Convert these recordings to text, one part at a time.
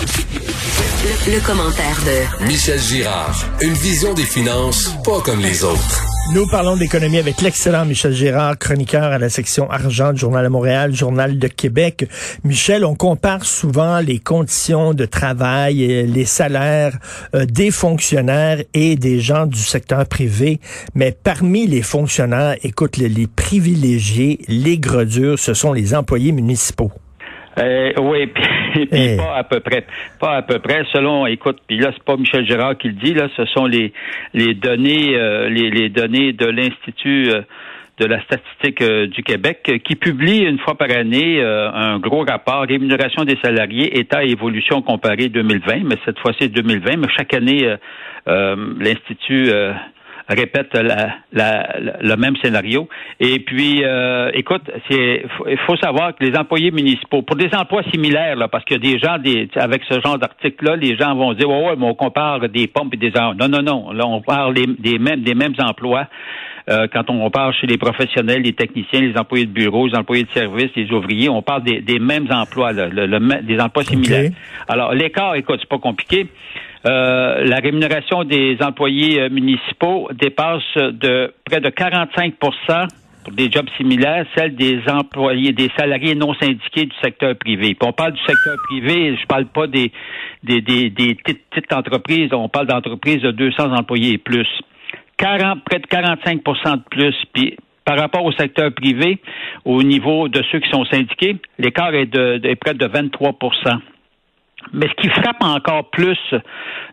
Le, commentaire de Michel Girard. Une vision des finances pas comme les autres. Nous parlons d'économie avec l'excellent Michel Girard, chroniqueur à la section argent du Journal de Montréal, Journal de Québec. Michel, on compare souvent les conditions de travail et les salaires euh, des fonctionnaires et des gens du secteur privé, mais parmi les fonctionnaires, écoute, les, les privilégiés, les gredures, ce sont les employés municipaux. Euh, oui, puis, Eh. pas à peu près. Pas à peu près. Selon, écoute, puis là, c'est pas Michel Gérard qui le dit, là, ce sont les, les données, euh, les, les données de l'Institut euh, de la statistique euh, du Québec euh, qui publie une fois par année euh, un gros rapport rémunération des salariés, état et évolution comparée 2020, mais cette fois-ci 2020, mais chaque année l'Institut euh, répète la, la- la- le même scénario. Et puis, euh, écoute, il faut savoir que les employés municipaux, pour des emplois similaires, là, parce que des gens, des, avec ce genre d'article-là, les gens vont dire, ouais, ouais, mais on compare des pompes et des Non, non, non. Là, on parle des, des mêmes, des mêmes emplois. Euh, quand on parle chez les professionnels, les techniciens, les employés de bureau, les employés de service, les ouvriers, on parle des, des mêmes emplois, là, le- le- des emplois similaires. Alors, l'écart, écoute, c'est pas compliqué. Euh, la rémunération des employés euh, municipaux dépasse de près de 45% pour des jobs similaires, celle des employés, des salariés non syndiqués du secteur privé. Puis on parle du secteur privé, je parle pas des des, des, des petites, entreprises, on parle d'entreprises de 200 employés et plus. 40, près de 45% de plus. Puis par rapport au secteur privé, au niveau de ceux qui sont syndiqués, l'écart est de- est près de 23 mais ce qui frappe encore plus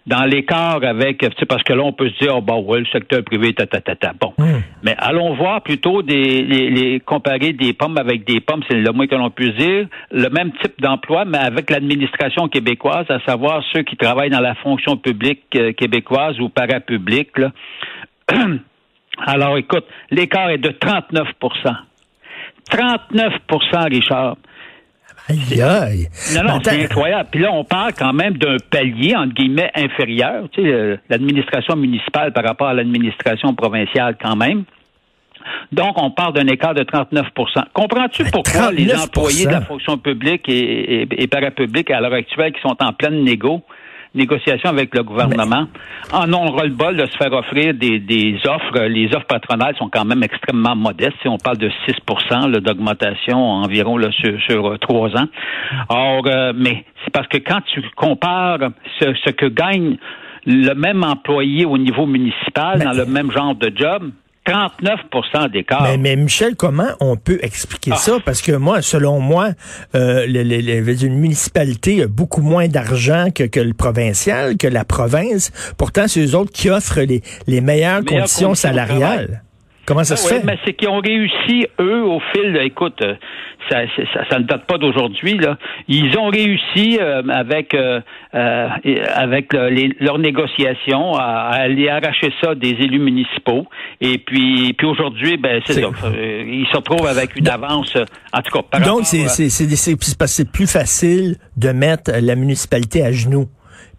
dans l'écart avec, tu sais, parce que là, on peut se dire, oh, bon, ouais, le secteur privé, ta, ta, ta, ta. Bon. Mais allons voir plutôt des, les, les- comparer des pommes avec des pommes, c'est le moins que l'on puisse dire, le même type d'emploi, mais avec l'administration québécoise, à savoir ceux qui travaillent dans la fonction publique euh, québécoise ou parapublique, là. Alors, écoute, l'écart est de 39% 39% Richard. Aïe, aïe. Non, non, Attends. c'est incroyable. Puis là, on parle quand même d'un palier, entre guillemets, inférieur. Tu sais, euh, l'administration municipale par rapport à l'administration provinciale quand même. Donc, on parle d'un écart de 39% Comprends-tu Mais pourquoi les 39%? employés de la fonction publique et, et, et parapublique à l'heure actuelle qui sont en pleine négo, négociation avec le gouvernement, en ont le bol de se faire offrir des, des offres. Les offres patronales sont quand même extrêmement modestes. Si on parle de 6 là, d'augmentation environ là, sur, sur euh, trois ans. Or, euh, mais c'est parce que quand tu compares ce, ce que gagne le même employé au niveau municipal Mais- dans le même genre de job, 39 d'écart. Mais, mais Michel, comment on peut expliquer Ah. ça? Parce que moi, selon moi, euh, le, le- le- une municipalité a beaucoup moins d'argent que, que le provincial, que la province. Pourtant, c'est eux autres qui offrent les, les meilleures, Meilleures conditions, salariales. Comment ça Ah se fait? mais c'est qu'ils ont réussi, eux, au fil, écoute, euh, ça, ça, ça ne date pas d'aujourd'hui, là. Ils ont réussi euh, avec euh, euh, avec les- leurs négociations à, à aller arracher ça des élus municipaux. Et puis, puis aujourd'hui, ben c'est ça. euh, ils se retrouvent avec une avance, euh, en tout cas, par Donc, c'est c'est- c'est- c'est- c'est parce que c'est plus facile de mettre la municipalité à genoux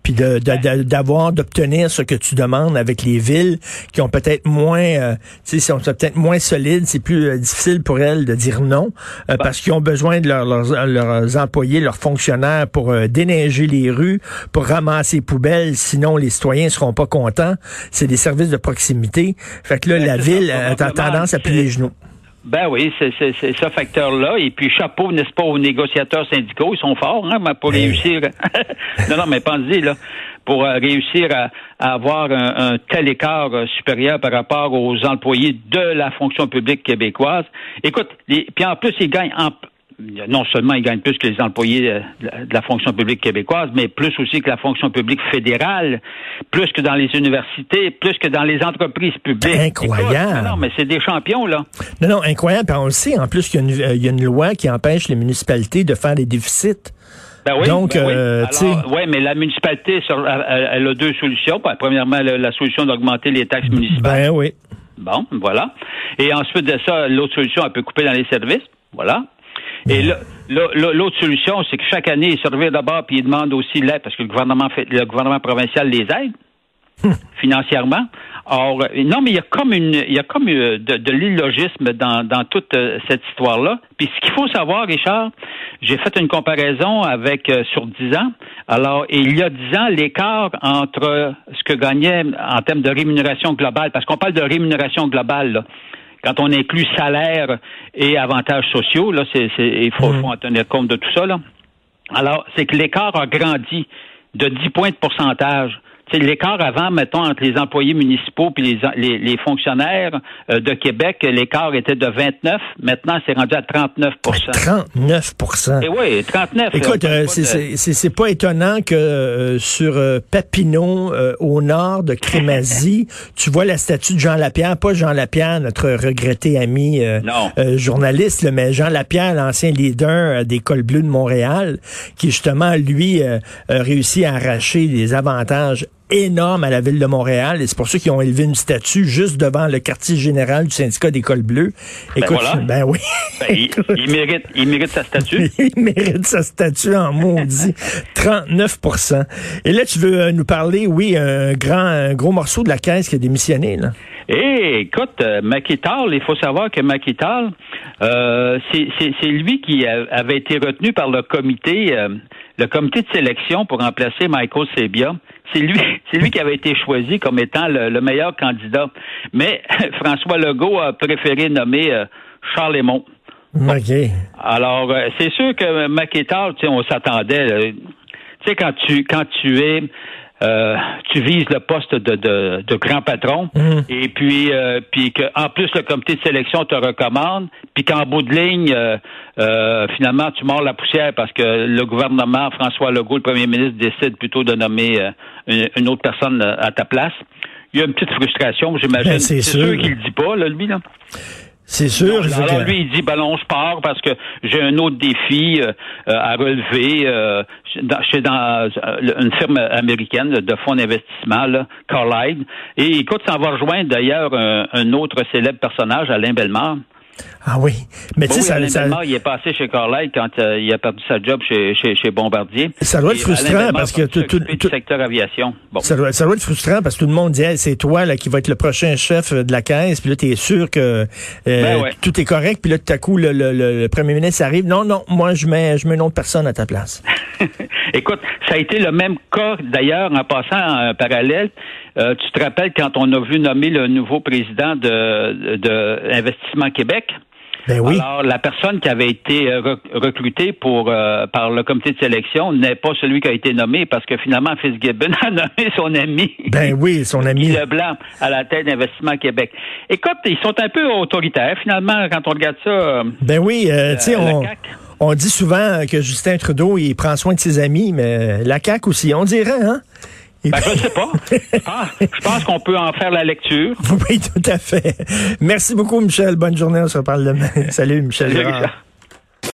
puis de- de- de- d'avoir, d'obtenir ce que tu demandes avec les villes qui ont peut-être moins, euh, tu sais, sont peut-être moins solides, c'est plus euh, difficile pour elles de dire non euh, parce qu'ils ont besoin de leurs, leurs, leurs employés, leurs fonctionnaires pour euh, déneiger les rues, pour ramasser les poubelles, sinon les citoyens seront pas contents. C'est des services de proximité. Fait que là, la ville a tendance à plier les genoux. Ben oui, c'est ce facteur-là. Et puis, chapeau, n'est-ce pas, aux négociateurs syndicaux. Ils sont forts, hein, mais pour Eh. réussir. non, non, mais pensez, là, pour euh, réussir à, à avoir un, un tel écart euh, supérieur par rapport aux employés de la fonction publique québécoise. Écoute, les, puis en plus, ils gagnent en non seulement ils gagnent plus que les employés euh, de la- fonction publique québécoise, mais plus aussi que la fonction publique fédérale, plus que dans les universités, plus que dans les entreprises publiques. Incroyable. Écoute, non, mais c'est des champions, là. Non, non, incroyable. Puis on le sait, en plus, qu'il y, a une- euh, il y a une loi qui empêche les municipalités de faire des déficits. Ben oui, Donc, ben oui. euh, Alors, ouais, mais la municipalité, elle, a deux solutions. Ben, premièrement, la solution d'augmenter les taxes municipales. Ben oui. Bon, voilà. Et ensuite de ça, l'autre solution, elle peut couper dans les services. Voilà. Et là, là, là, l'autre solution, c'est que chaque année, ils se revirent d'abord puis ils demandent aussi l'aide parce que le gouvernement fait, le gouvernement provincial les aide financièrement. Or, euh, non, mais il y a comme une, il y a comme euh, de, de l'illogisme dans, dans toute euh, cette histoire-là. Puis ce qu'il faut savoir, Richard, j'ai fait une comparaison avec euh, sur 10 ans Alors, il y a dix ans, l'écart entre ce que gagnait en termes de rémunération globale, parce qu'on parle de rémunération globale, là, quand on inclut salaire et avantages sociaux, là, c'est, il faut, faut, en tenir compte de tout ça. Là. Alors, c'est que l'écart a grandi de 10 points de pourcentage l'écart avant, mettons, entre les employés municipaux et les, les, les fonctionnaires euh, de Québec, l'écart était de 29. Maintenant, c'est rendu à 39% 39% Et oui, 39. Écoute, euh, c'est pas étonnant que euh, sur Papineau, au nord de Crémazie, tu vois la statue de Jean Lapierre, pas Jean Lapierre, notre regretté ami journaliste, mais Jean Lapierre, l'ancien leader des cols bleus de Montréal, qui justement, lui, a réussi à arracher des avantages énorme à la ville de Montréal et c'est pour ça qu'ils ont élevé une statue juste devant le quartier général du syndicat des cols bleus. Ben Écoute, ben, oui. Ben, il, mérite, il mérite sa statue. il mérite sa statue en maudit. 39% Et là, tu veux euh, nous parler, oui, un grand, un gros morceau de la caisse qui a démissionné, là. Eh, écoute, euh, il faut savoir que Maquital, euh, c'est lui qui avait été retenu par le comité, euh, le comité de sélection pour remplacer Michael Sebia. C'est lui, c'est lui qui avait été choisi comme étant le, meilleur candidat. Mais François Legault a préféré nommer euh, Charles Lemont. OK. Alors, c'est sûr que Maquetal, tu sais, on s'attendait. Tu sais, quand tu quand tu es euh, tu vises le poste de, de, de grand patron. Mhm. et puis euh, puis que en plus le comité de sélection te recommande. Puis qu'en bout de ligne euh, finalement tu mords la poussière parce que le gouvernement François Legault le premier ministre décide plutôt de nommer une, autre personne à ta place. Il y a une petite frustration j'imagine. Ben, c'est sûr, qu'il le dit pas là, lui là c'est sûr. alors lui, il dit, ben je pars parce que j'ai un autre défi euh, euh, à relever. Euh, dans, je suis dans une firme américaine de fonds d'investissement, là, Carlyle. Et écoute, ça va rejoindre d'ailleurs un, un, autre célèbre personnage, Alain Bellemare. Ah oui. Mais tu sais, ça, ça... il est passé chez Carlyle quand euh, il a perdu sa job chez, chez, chez Bombardier. Ça doit être frustrant parce que tout, tout, tout secteur aviation. Bon. Ça, doit, ça doit être frustrant parce que tout le monde dit c'est toi là qui va être le prochain chef de la caisse puis là tu es sûr que euh, ben tout est correct puis là tout à coup le, le, le, premier ministre arrive non non moi je mets je mets une autre personne à ta place. Écoute, ça a été le même cas d'ailleurs en passant en parallèle. Euh, tu te rappelles quand on a vu nommer le nouveau président de, de Investissement Québec? Ben oui. Alors, la personne qui avait été euh, recrutée pour euh, par le comité de sélection n'est pas celui qui a été nommé parce que finalement Fitzgibbon a nommé son ami. Ben oui, son ami. Leblanc à la tête d'Investissement Québec. Écoute, ils sont un peu autoritaires finalement quand on regarde ça. Ben oui, tu sais, on, on dit souvent que Justin Trudeau, il prend soin de ses amis, mais la CAQ aussi, on dirait, hein? Ben, je sais pas. Je pense, qu'on peut en faire la lecture. Oui, tout à fait. Merci beaucoup, Michel. Bonne journée. On se reparle demain. Salut, Michel. Salut,